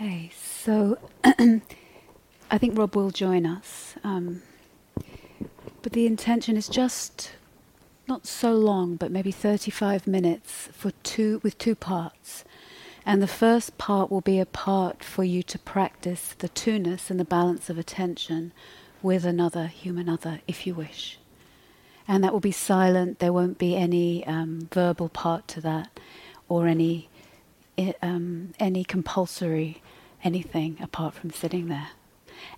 Okay, so I think Rob will join us. Um, but the intention is just not so long, but maybe 35 minutes for two, with two parts. And the first part will be a part for you to practice the two-ness and the balance of attention with another human other, if you wish. And that will be silent, there won't be any um, verbal part to that or any, um, any compulsory anything apart from sitting there.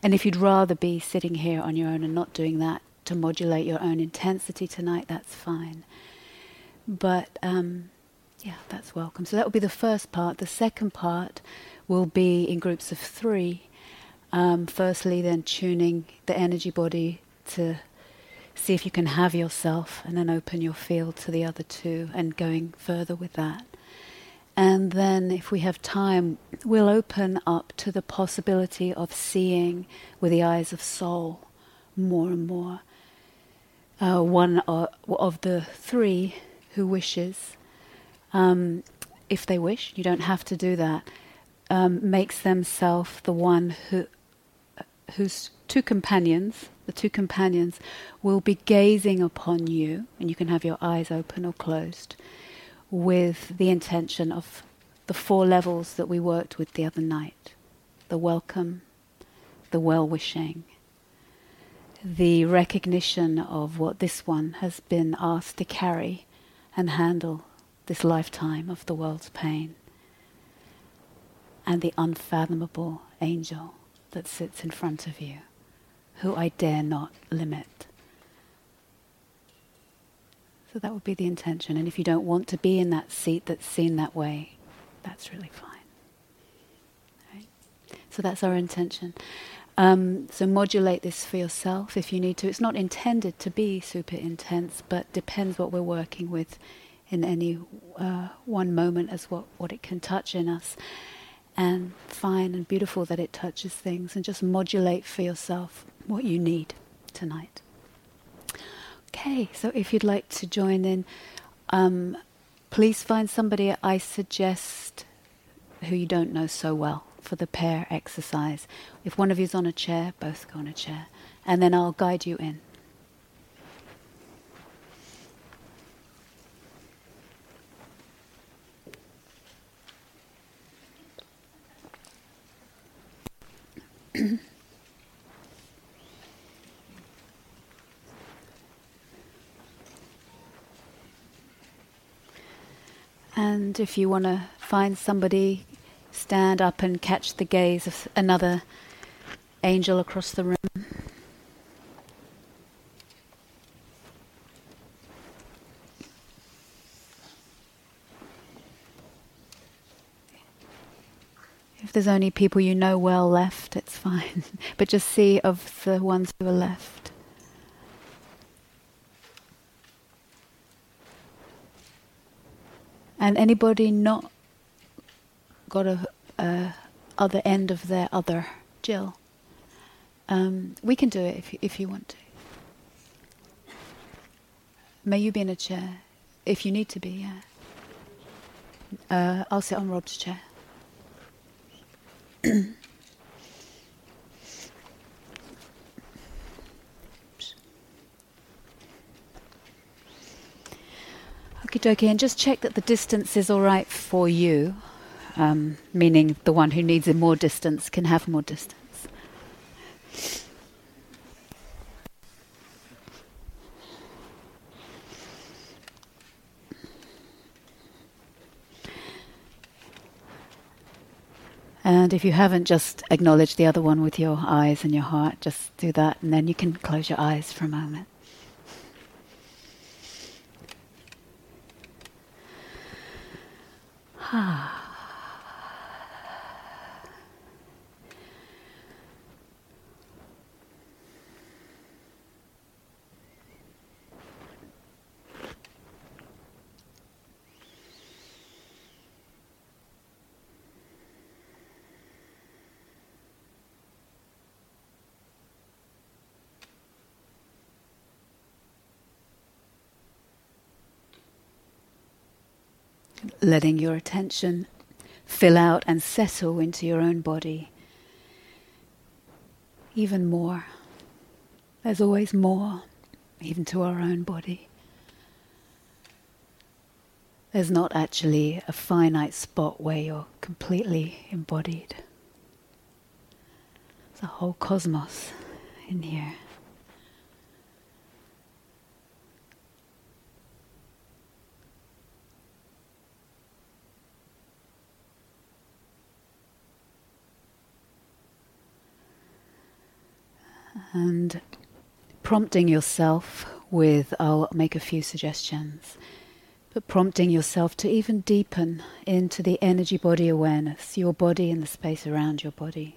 And if you'd rather be sitting here on your own and not doing that to modulate your own intensity tonight, that's fine. But um, yeah, that's welcome. So that will be the first part. The second part will be in groups of three. Um, firstly, then tuning the energy body to see if you can have yourself, and then open your field to the other two, and going further with that. And then, if we have time, we'll open up to the possibility of seeing with the eyes of soul more and more. Uh, one of, of, the three who wishes, um, if they wish, you don't have to do that, um, makes themselves the one who, whose two companions, the two companions, will be gazing upon you, and you can have your eyes open or closed with the intention of the four levels that we worked with the other night the welcome, the well wishing, the recognition of what this one has been asked to carry and handle this lifetime of the world's pain, and the unfathomable angel that sits in front of you, who I dare not limit. So that would be the intention. And if you don't want to be in that seat that's seen that way, that's really fine. Right? So that's our intention. Um, so modulate this for yourself if you need to. It's not intended to be super intense, but depends what we're working with in any uh, one moment as what, what it can touch in us. And fine and beautiful that it touches things, and just modulate for yourself what you need tonight. Okay, so if you'd like to join in, um, please find somebody I suggest who you don't know so well for the pair exercise. If one of you's on a chair, both go on a chair, and then I'll guide you in. And if you want to find somebody, stand up and catch the gaze of another angel across the room. If there's only people you know well left, it's fine. but just see of the ones who are left. And anybody not got a, a other end of their other Jill, um, we can do it if if you want to. May you be in a chair, if you need to be. Yeah. Uh, I'll sit on Rob's chair. Okie dokie, and just check that the distance is all right for you, um, meaning the one who needs more distance can have more distance. And if you haven't just acknowledge the other one with your eyes and your heart, just do that, and then you can close your eyes for a moment. 啊 letting your attention fill out and settle into your own body even more. There's always more, even to our own body. There's not actually a finite spot where you're completely embodied. There's a whole cosmos in here. And prompting yourself with, I'll make a few suggestions, but prompting yourself to even deepen into the energy body awareness, your body and the space around your body.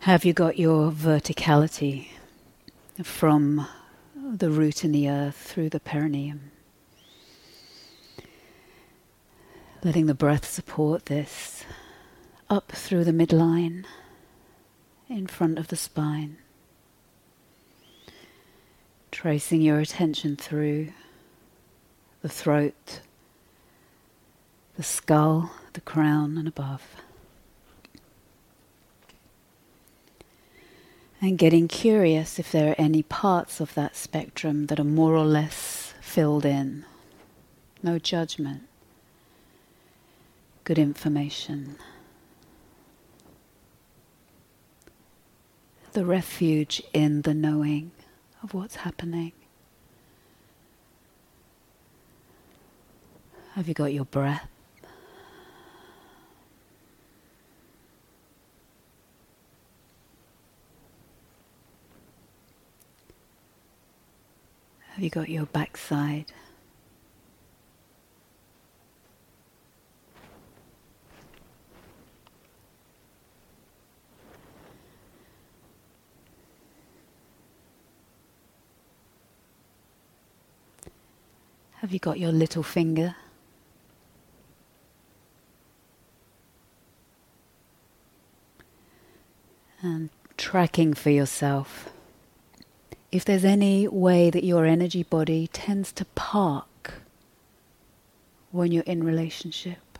Have you got your verticality from the root in the earth through the perineum? Letting the breath support this up through the midline in front of the spine. Tracing your attention through the throat, the skull, the crown, and above. And getting curious if there are any parts of that spectrum that are more or less filled in. No judgment. Good information. The refuge in the knowing of what's happening. Have you got your breath? Have you got your backside? Have you got your little finger? And tracking for yourself if there's any way that your energy body tends to park when you're in relationship.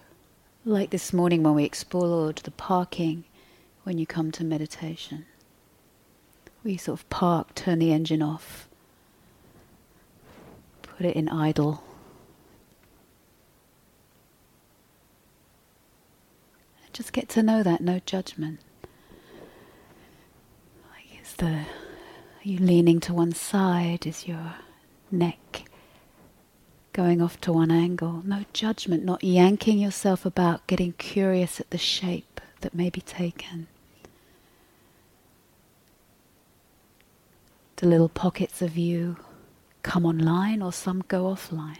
Like this morning when we explored the parking when you come to meditation. We sort of park, turn the engine off, put it in idle. Just get to know that, no judgment. Like is the are you leaning to one side? Is your neck going off to one angle? No judgment, not yanking yourself about, getting curious at the shape that may be taken. The little pockets of you come online or some go offline.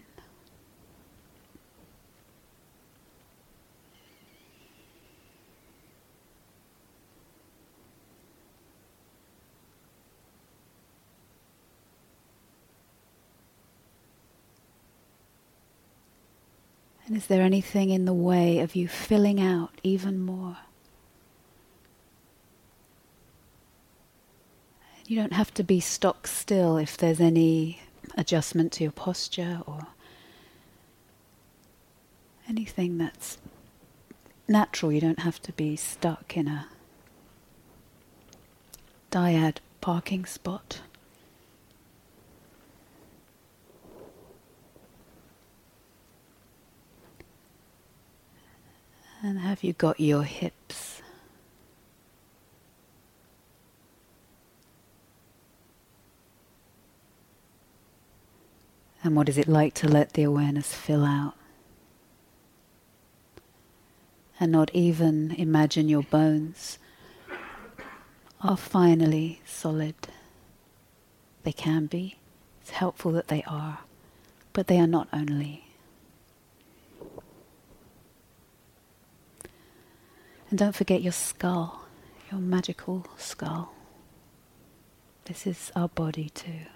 And is there anything in the way of you filling out even more? You don't have to be stock still if there's any adjustment to your posture or anything that's natural. You don't have to be stuck in a dyad parking spot. And have you got your hips? And what is it like to let the awareness fill out? And not even imagine your bones are finally solid. They can be. It's helpful that they are. But they are not only. And don't forget your skull, your magical skull. This is our body too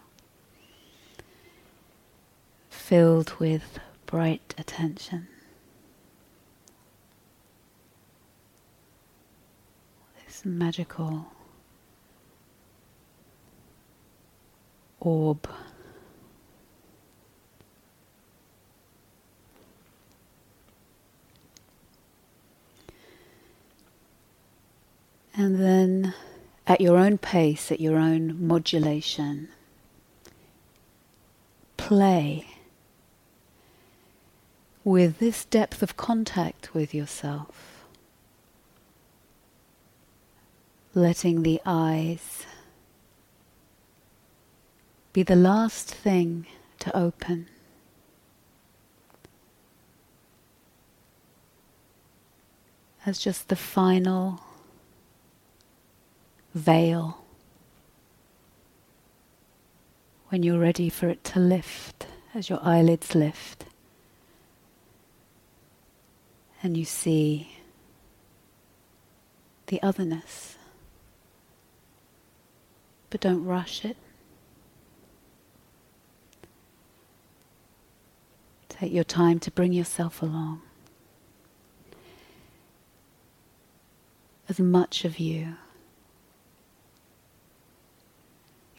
filled with bright attention. This magical orb. And then at your own pace, at your own modulation, play with this depth of contact with yourself, letting the eyes be the last thing to open. As just the final veil when you're ready for it to lift, as your eyelids lift, and you see the otherness. But don't rush it. Take your time to bring yourself along. As much of you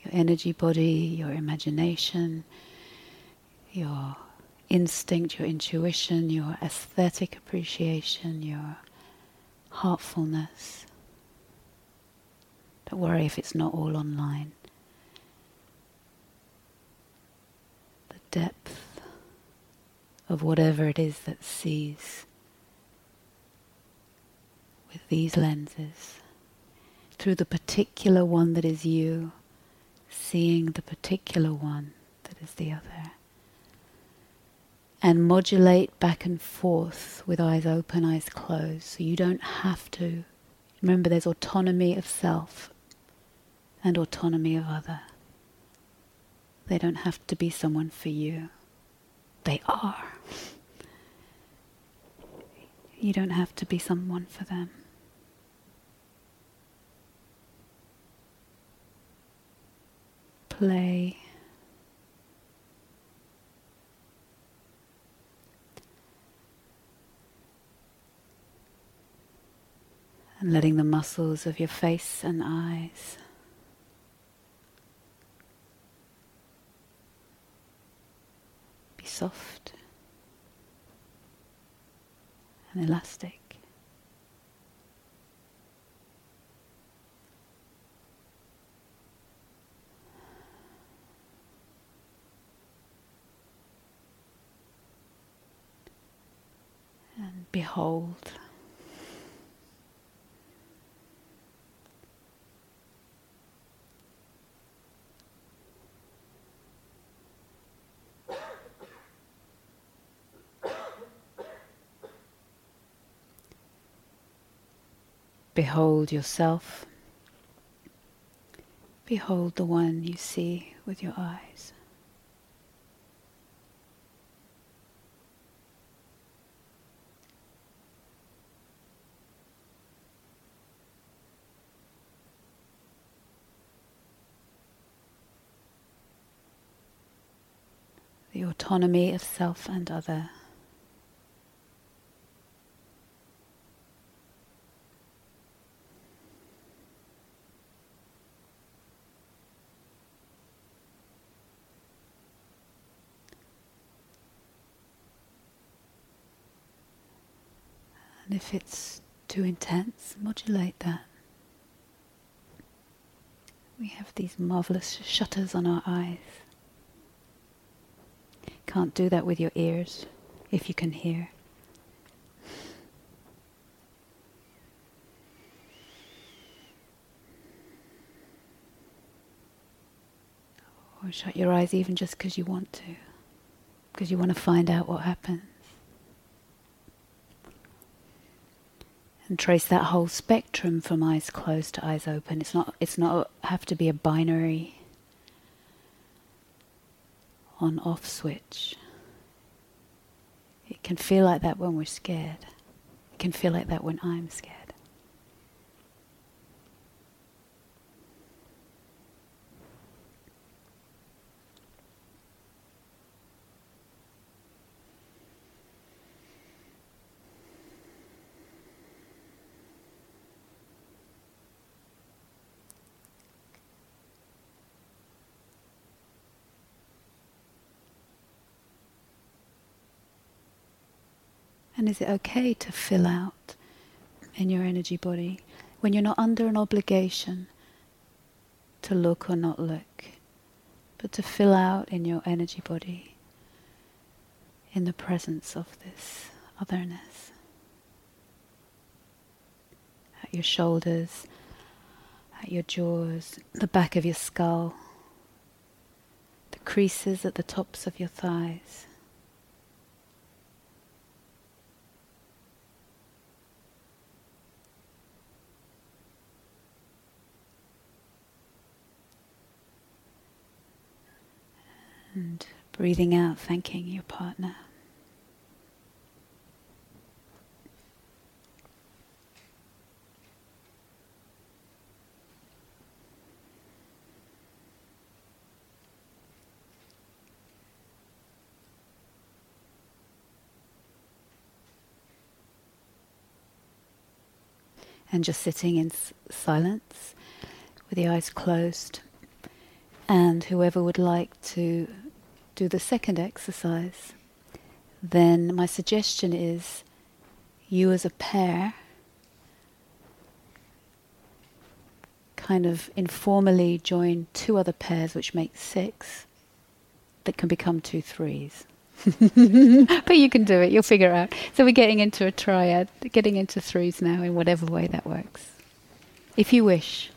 your energy body, your imagination, your instinct, your intuition, your aesthetic appreciation, your heartfulness. Don't worry if it's not all online. The depth of whatever it is that sees with these lenses through the particular one that is you seeing the particular one that is the other. And modulate back and forth with eyes open, eyes closed. So you don't have to. Remember, there's autonomy of self and autonomy of other. They don't have to be someone for you. They are. You don't have to be someone for them. play. And letting the muscles of your face and eyes be soft and elastic. And Behold. Behold yourself. Behold the one you see with your eyes. the autonomy of self and other. If it's too intense, modulate that. We have these marvelous shutters on our eyes. Can't do that with your ears if you can hear. Or shut your eyes even just because you want to, because you want to find out what happens. And trace that whole spectrum from eyes closed to eyes open. It's not. It's not have to be a binary on off switch. It can feel like that when we're scared. It can feel like that when I'm scared. And is it okay to fill out in your energy body when you're not under an obligation to look or not look, but to fill out in your energy body in the presence of this otherness. At your shoulders, at your jaws, the back of your skull, the creases at the tops of your thighs. And breathing out, thanking your partner. and just sitting in s- silence with the eyes closed. And whoever would like to do the second exercise, then my suggestion is you as a pair kind of informally join two other pairs, which makes six, that can become two threes. but you can do it, you'll figure it out. So we're getting into a triad, getting into threes now in whatever way that works. If you wish.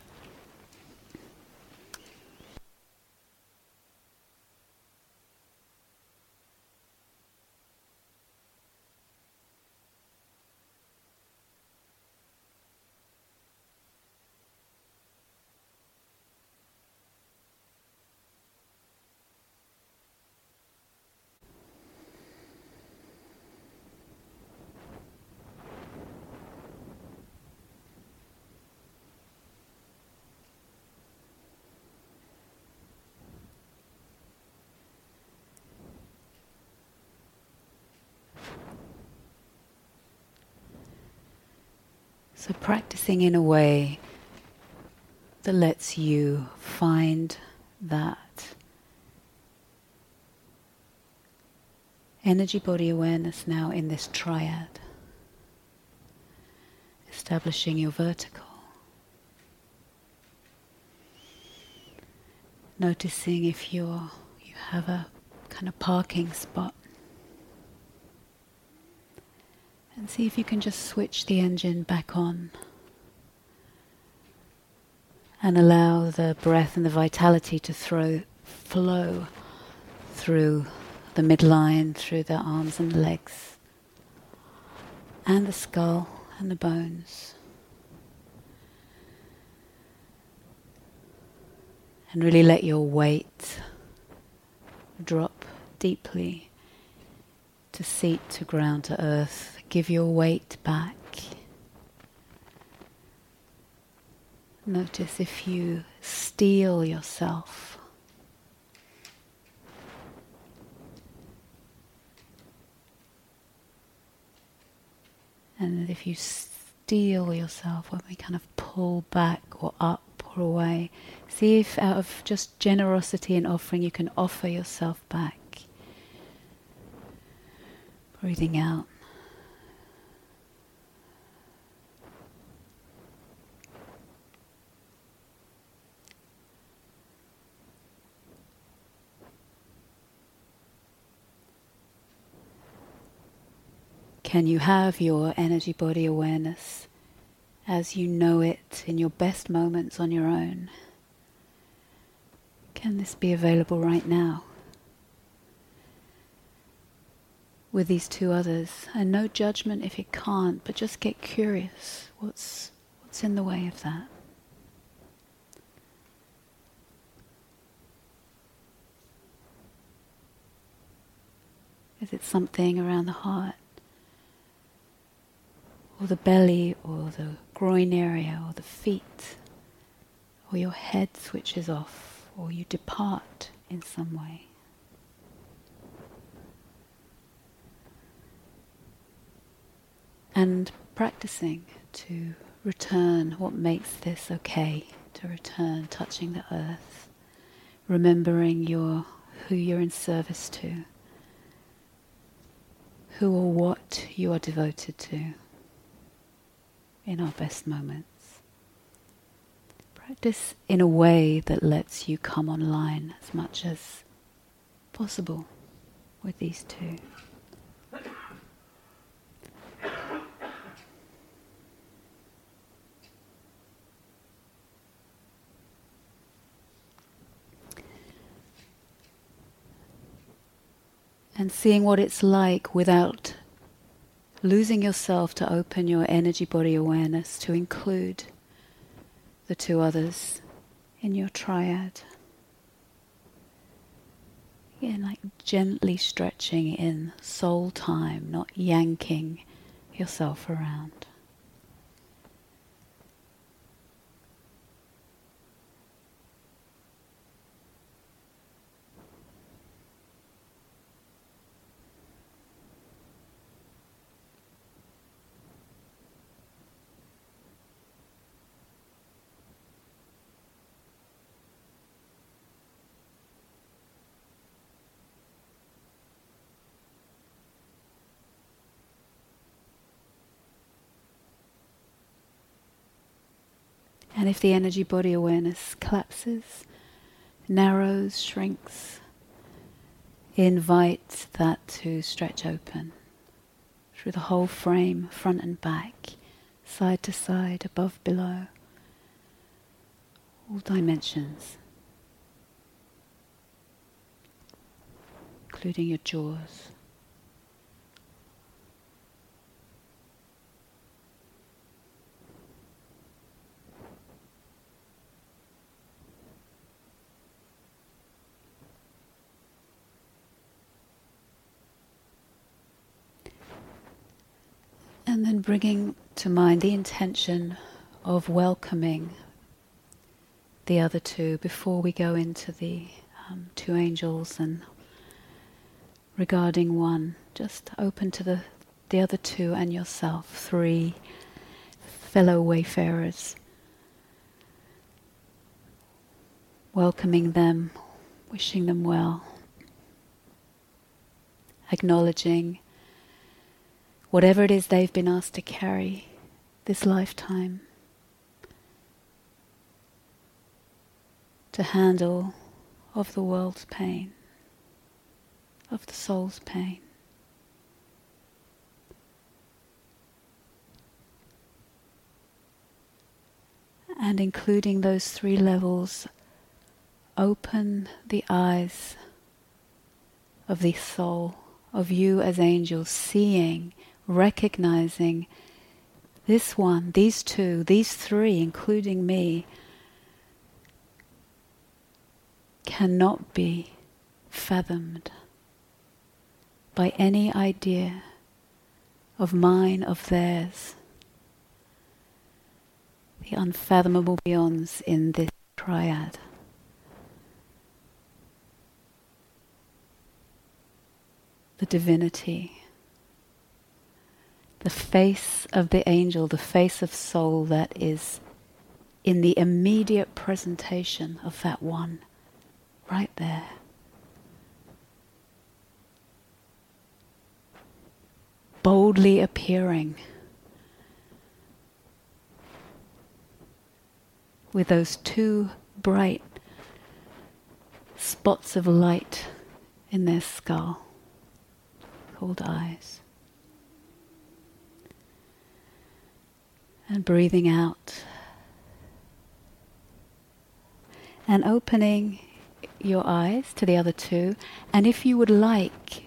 So, practicing in a way that lets you find that energy body awareness now in this triad, establishing your vertical. Noticing if you're, you have a kind of parking spot And see if you can just switch the engine back on. And allow the breath and the vitality to throw, flow through the midline, through the arms and legs, and the skull and the bones. And really let your weight drop deeply to seat, to ground, to earth give your weight back. Notice if you steel yourself. And if you steel yourself when we kind of pull back or up or away, see if out of just generosity and offering you can offer yourself back. Breathing out. Can you have your energy body awareness as you know it in your best moments on your own? Can this be available right now? With these two others, and no judgment if it can't, but just get curious. What's what's in the way of that? Is it something around the heart? Or the belly or the groin area or the feet, or your head switches off, or you depart in some way. And practicing to return what makes this okay, to return touching the earth, remembering your who you're in service to, who or what you are devoted to in our best moments. Practice in a way that lets you come online as much as possible with these two. And seeing what it's like without losing yourself to open your energy body awareness to include the two others in your triad. Again, like gently stretching in soul time, not yanking yourself around. And if the energy body awareness collapses, narrows, shrinks, invite that to stretch open through the whole frame, front and back, side to side, above, below, all dimensions, including your jaws. And then bringing to mind the intention of welcoming the other two before we go into the um, two angels and regarding one, just open to the, the other two and yourself, three fellow wayfarers. Welcoming them, wishing them well, acknowledging whatever it is they've been asked to carry this lifetime, to handle of the world's pain, of the soul's pain. And including those three levels, open the eyes of the soul, of you as angels, seeing recognizing this one, these two, these three, including me, cannot be fathomed by any idea of mine, of theirs. The unfathomable beyonds in this triad. The divinity the face of the angel, the face of soul that is in the immediate presentation of that one, right there. Boldly appearing with those two bright spots of light in their skull called eyes. And breathing out. And opening your eyes to the other two. And if you would like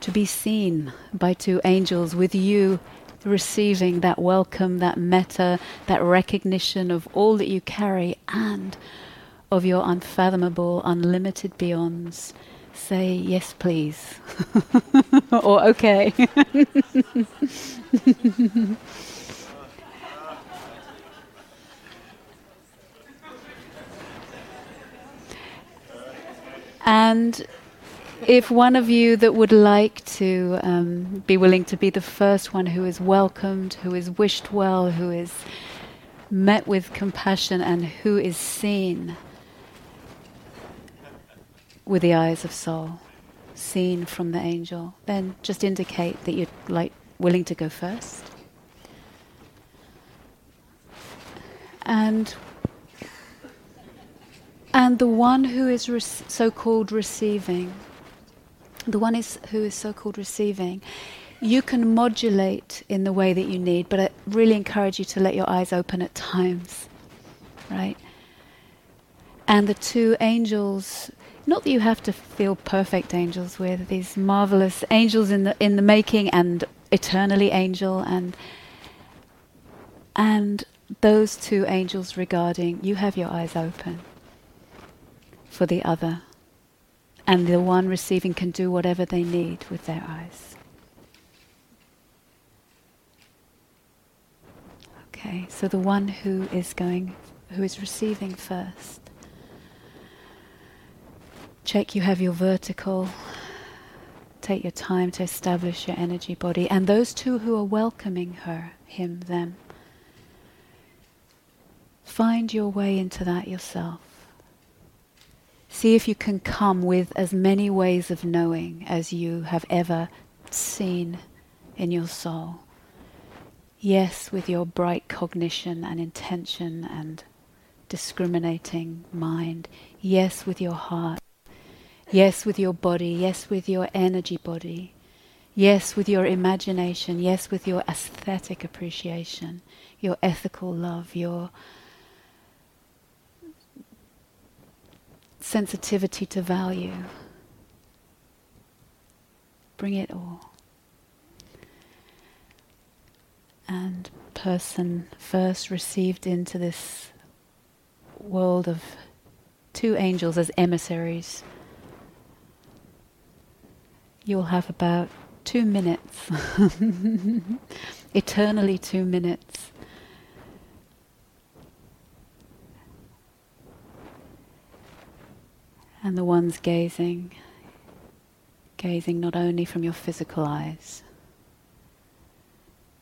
to be seen by two angels with you receiving that welcome, that metta, that recognition of all that you carry and of your unfathomable, unlimited beyonds, say yes, please. or okay. And if one of you that would like to um, be willing to be the first one who is welcomed, who is wished well, who is met with compassion, and who is seen with the eyes of soul, seen from the angel, then just indicate that you're like willing to go first. And And the one who is re- so called receiving, the one is, who is so called receiving, you can modulate in the way that you need, but I really encourage you to let your eyes open at times, right? And the two angels, not that you have to feel perfect angels with these marvelous angels in the in the making and eternally angel and and those two angels regarding you have your eyes open for the other and the one receiving can do whatever they need with their eyes. Okay so the one who is going who is receiving first. Check you have your vertical. Take your time to establish your energy body. And those two who are welcoming her him them Find your way into that yourself. See if you can come with as many ways of knowing as you have ever seen in your soul. Yes, with your bright cognition and intention and discriminating mind. Yes, with your heart. Yes, with your body. Yes, with your energy body. Yes, with your imagination. Yes, with your aesthetic appreciation, your ethical love, your sensitivity to value. Bring it all. And person first received into this world of two angels as emissaries. You'll have about two minutes, eternally two minutes And the ones gazing, gazing not only from your physical eyes,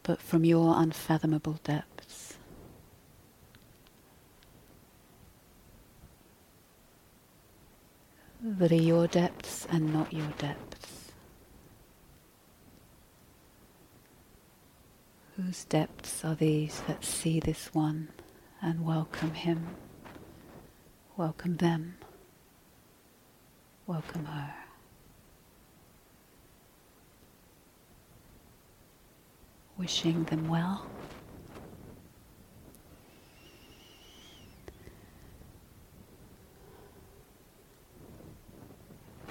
but from your unfathomable depths. That are your depths and not your depths. Whose depths are these that see this one and welcome him, welcome them? Welcome her. Wishing them well.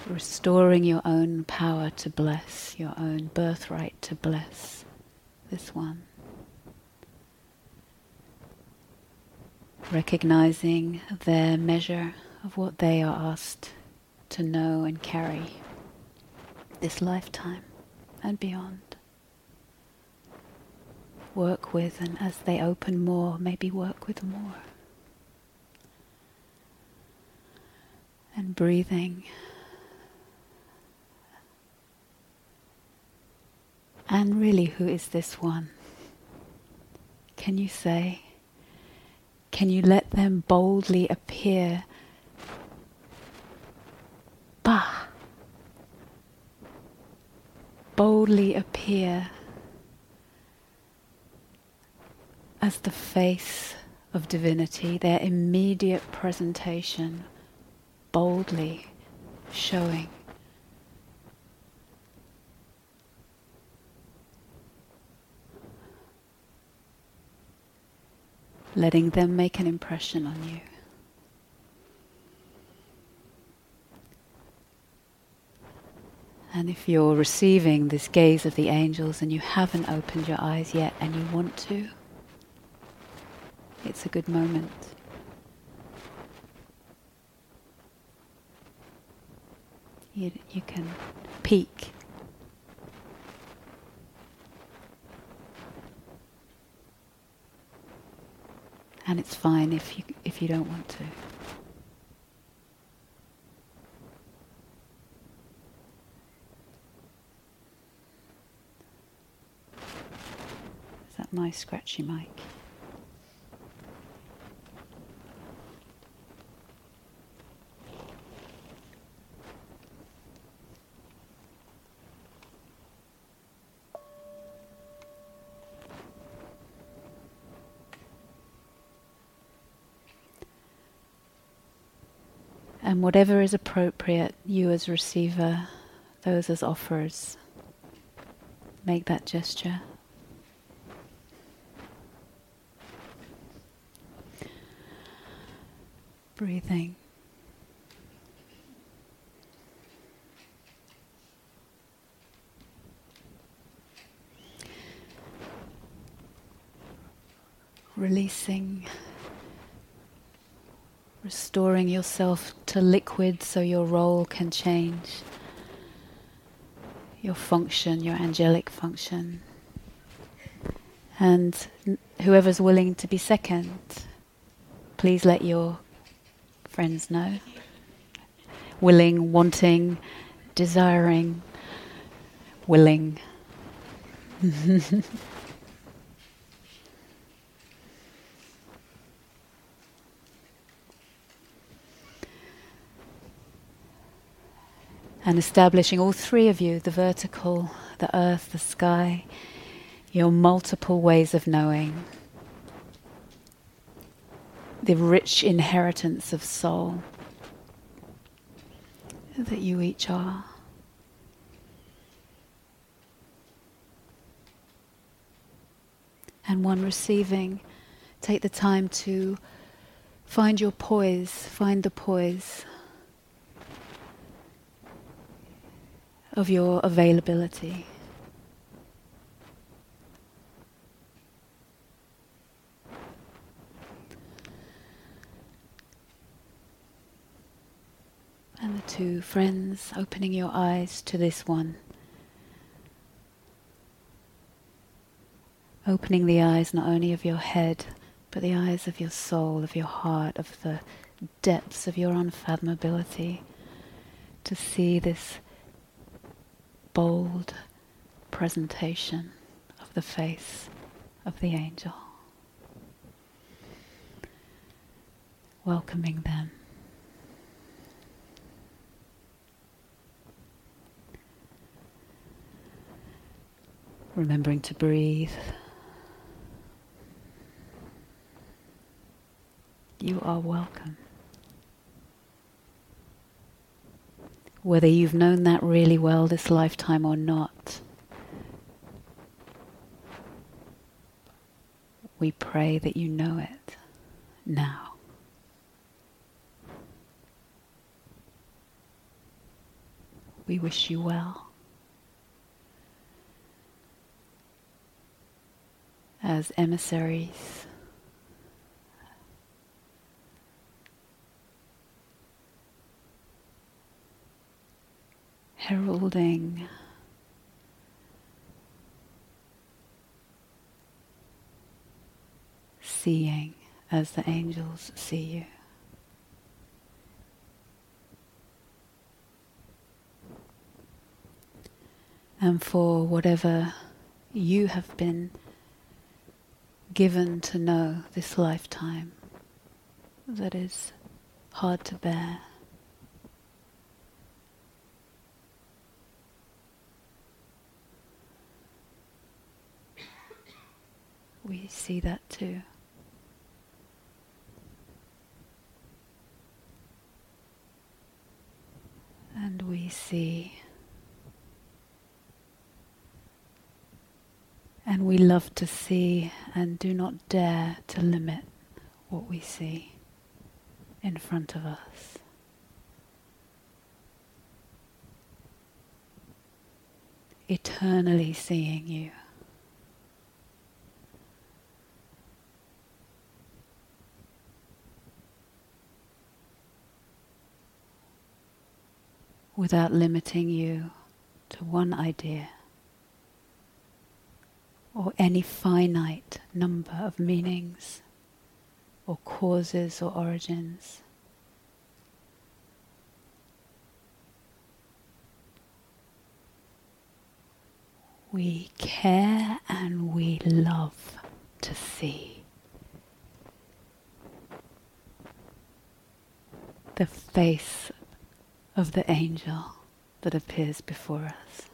Restoring your own power to bless, your own birthright to bless this one. Recognizing their measure of what they are asked to know and carry this lifetime and beyond. Work with, and as they open more, maybe work with more. And breathing. And really, who is this one? Can you say? Can you let them boldly appear bah, boldly appear as the face of divinity, their immediate presentation, boldly showing. Letting them make an impression on you. And if you're receiving this gaze of the angels and you haven't opened your eyes yet and you want to, it's a good moment. You, you can peek. And it's fine if you, if you don't want to. my scratchy mic. And whatever is appropriate, you as receiver, those as offerers, make that gesture. Breathing. Releasing, restoring yourself to liquid so your role can change, your function, your angelic function. And whoever's willing to be second, please let your friends know. Willing, wanting, desiring, willing. and establishing all three of you the vertical, the earth, the sky, your multiple ways of knowing, the rich inheritance of soul that you each are. And one receiving, take the time to find your poise, find the poise of your availability. And the two friends opening your eyes to this one. Opening the eyes not only of your head, but the eyes of your soul, of your heart, of the depths of your unfathomability, to see this bold presentation of the face of the angel, welcoming them. Remembering to breathe. You are welcome. whether you've known that really well this lifetime or not. We pray that you know it now. We wish you well. As emissaries heralding seeing as the angels see you. And for whatever you have been given to know this lifetime that is hard to bear. we see that too. And we see, and we love to see and do not dare to limit what we see in front of us. Eternally seeing you. without limiting you to one idea or any finite number of meanings or causes or origins. We care and we love to see. The face of the angel that appears before us.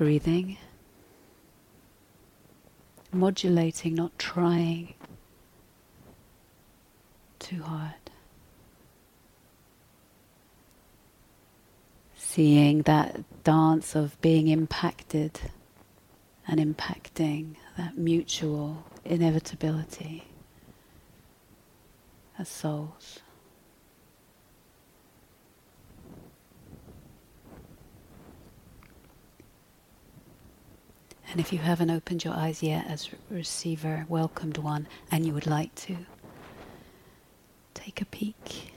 Breathing, modulating, not trying too hard. Seeing that dance of being impacted and impacting, that mutual inevitability as souls. And if you haven't opened your eyes yet as receiver, welcomed one, and you would like to, take a peek.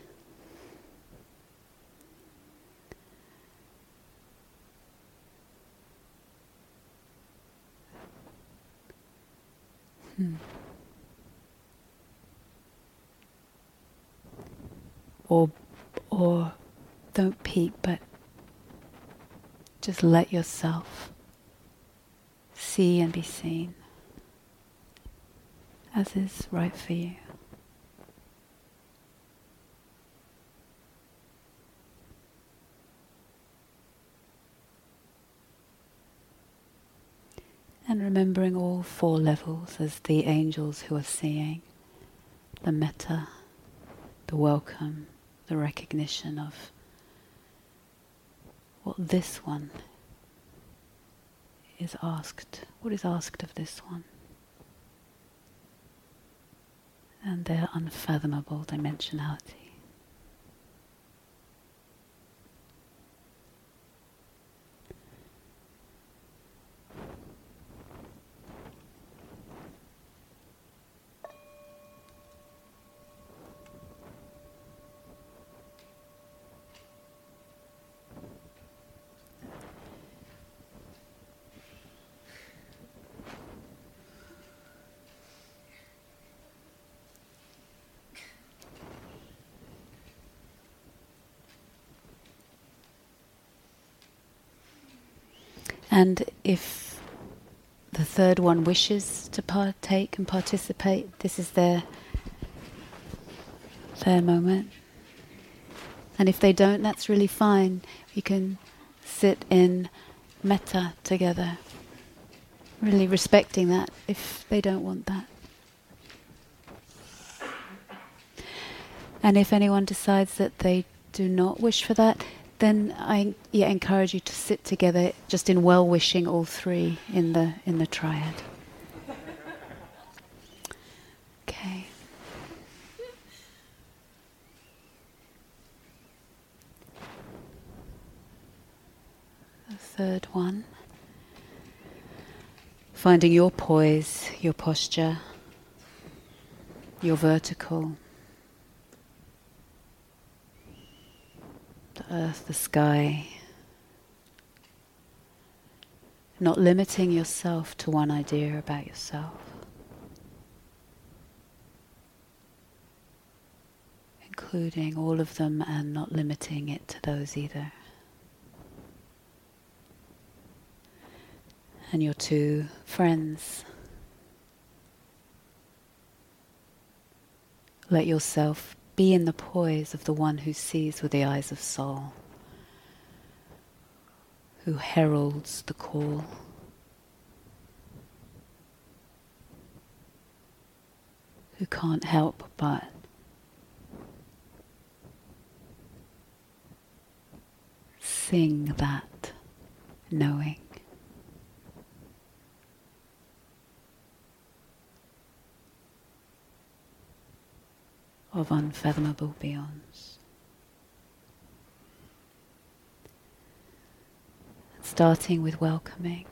Hmm. Or, or don't peek, but just let yourself see and be seen as is right for you. And remembering all four levels as the angels who are seeing the metta, the welcome, the recognition of what this one is asked, what is asked of this one, and their unfathomable dimensionality. And if the third one wishes to partake and participate, this is their their moment. And if they don't, that's really fine. You can sit in metta together, really respecting that if they don't want that. And if anyone decides that they do not wish for that, then I yeah, encourage you to sit together just in well wishing all three in the in the triad. Okay. The third one. Finding your poise, your posture, your vertical. The earth, the sky. Not limiting yourself to one idea about yourself. Including all of them and not limiting it to those either. And your two friends. Let yourself be in the poise of the one who sees with the eyes of soul, who heralds the call. Who can't help but sing that knowing. Of unfathomable beyonds. Starting with welcoming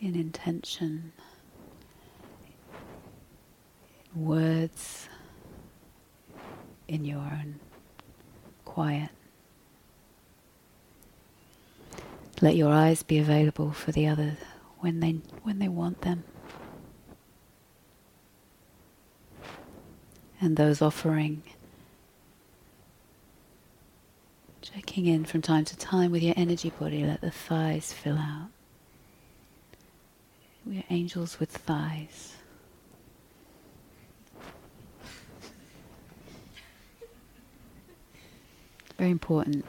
in intention, in words, in your own quiet. Let your eyes be available for the other when they when they want them. And those offering. Checking in from time to time with your energy body, let the thighs fill out. We're angels with thighs. Very important.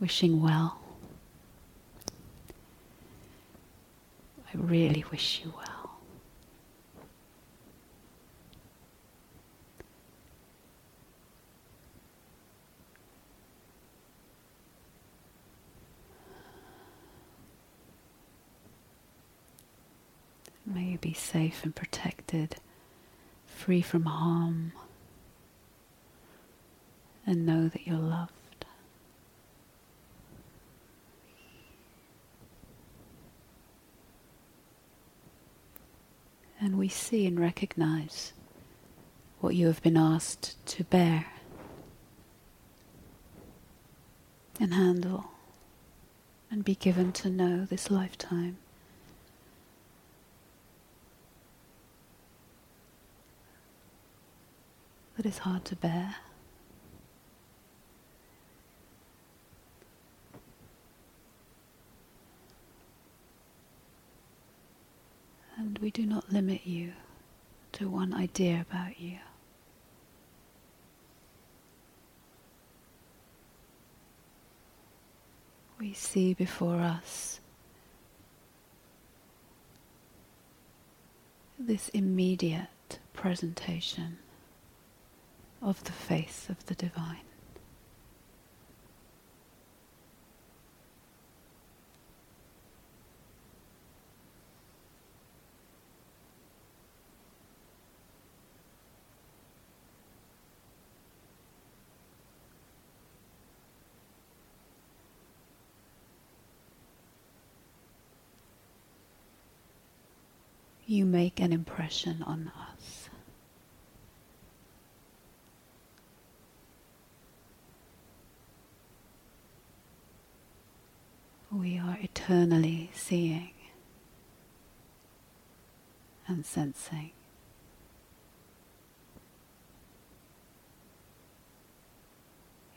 wishing well. I really wish you well. Safe and protected, free from harm, and know that you're loved. And we see and recognize what you have been asked to bear and handle and be given to know this lifetime. That is hard to bear. And we do not limit you to one idea about you. We see before us this immediate presentation of the face of the divine. You make an impression on us. We are eternally seeing and sensing.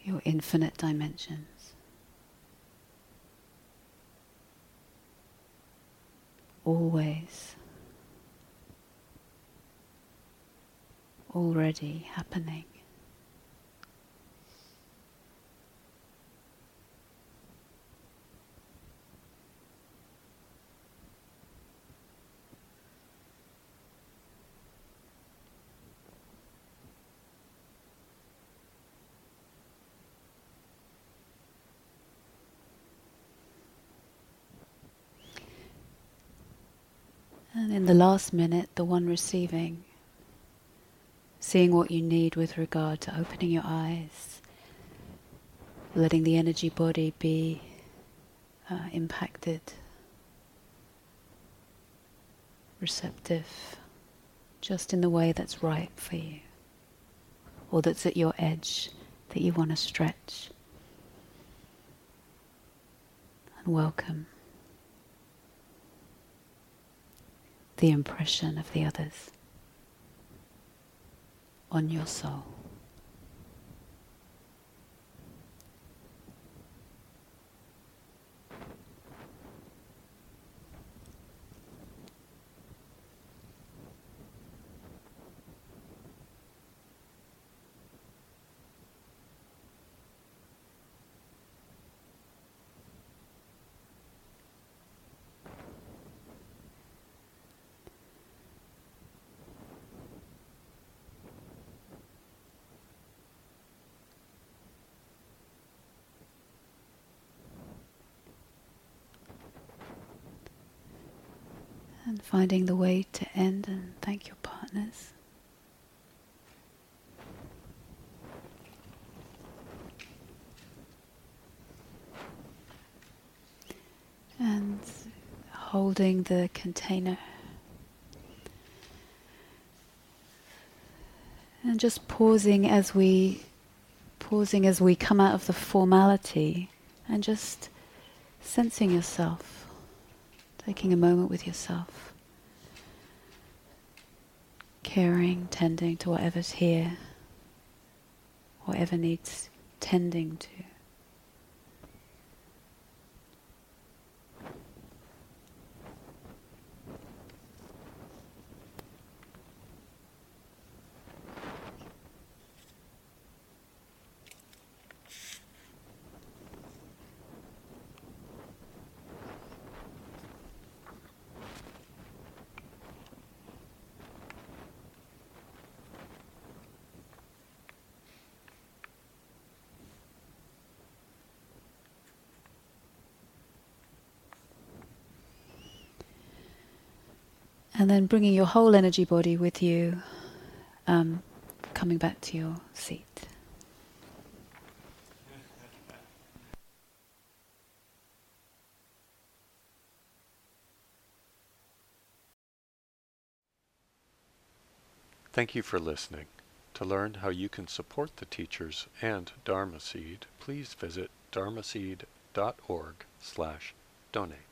Your infinite dimensions. Always. Already happening. And in the last minute, the one receiving, seeing what you need with regard to opening your eyes, letting the energy body be uh, impacted, receptive, just in the way that's right for you, or that's at your edge that you want to stretch. And welcome. The impression of the others on your soul. And finding the way to end and thank your partners. And holding the container. And just pausing as we pausing as we come out of the formality and just sensing yourself, taking a moment with yourself, caring, tending to whatever's here, whatever needs tending to. And then bringing your whole energy body with you, um, coming back to your seat. Thank you for listening. To learn how you can support the teachers and Dharma Seed, please visit dharma dharmaseed.org slash donate.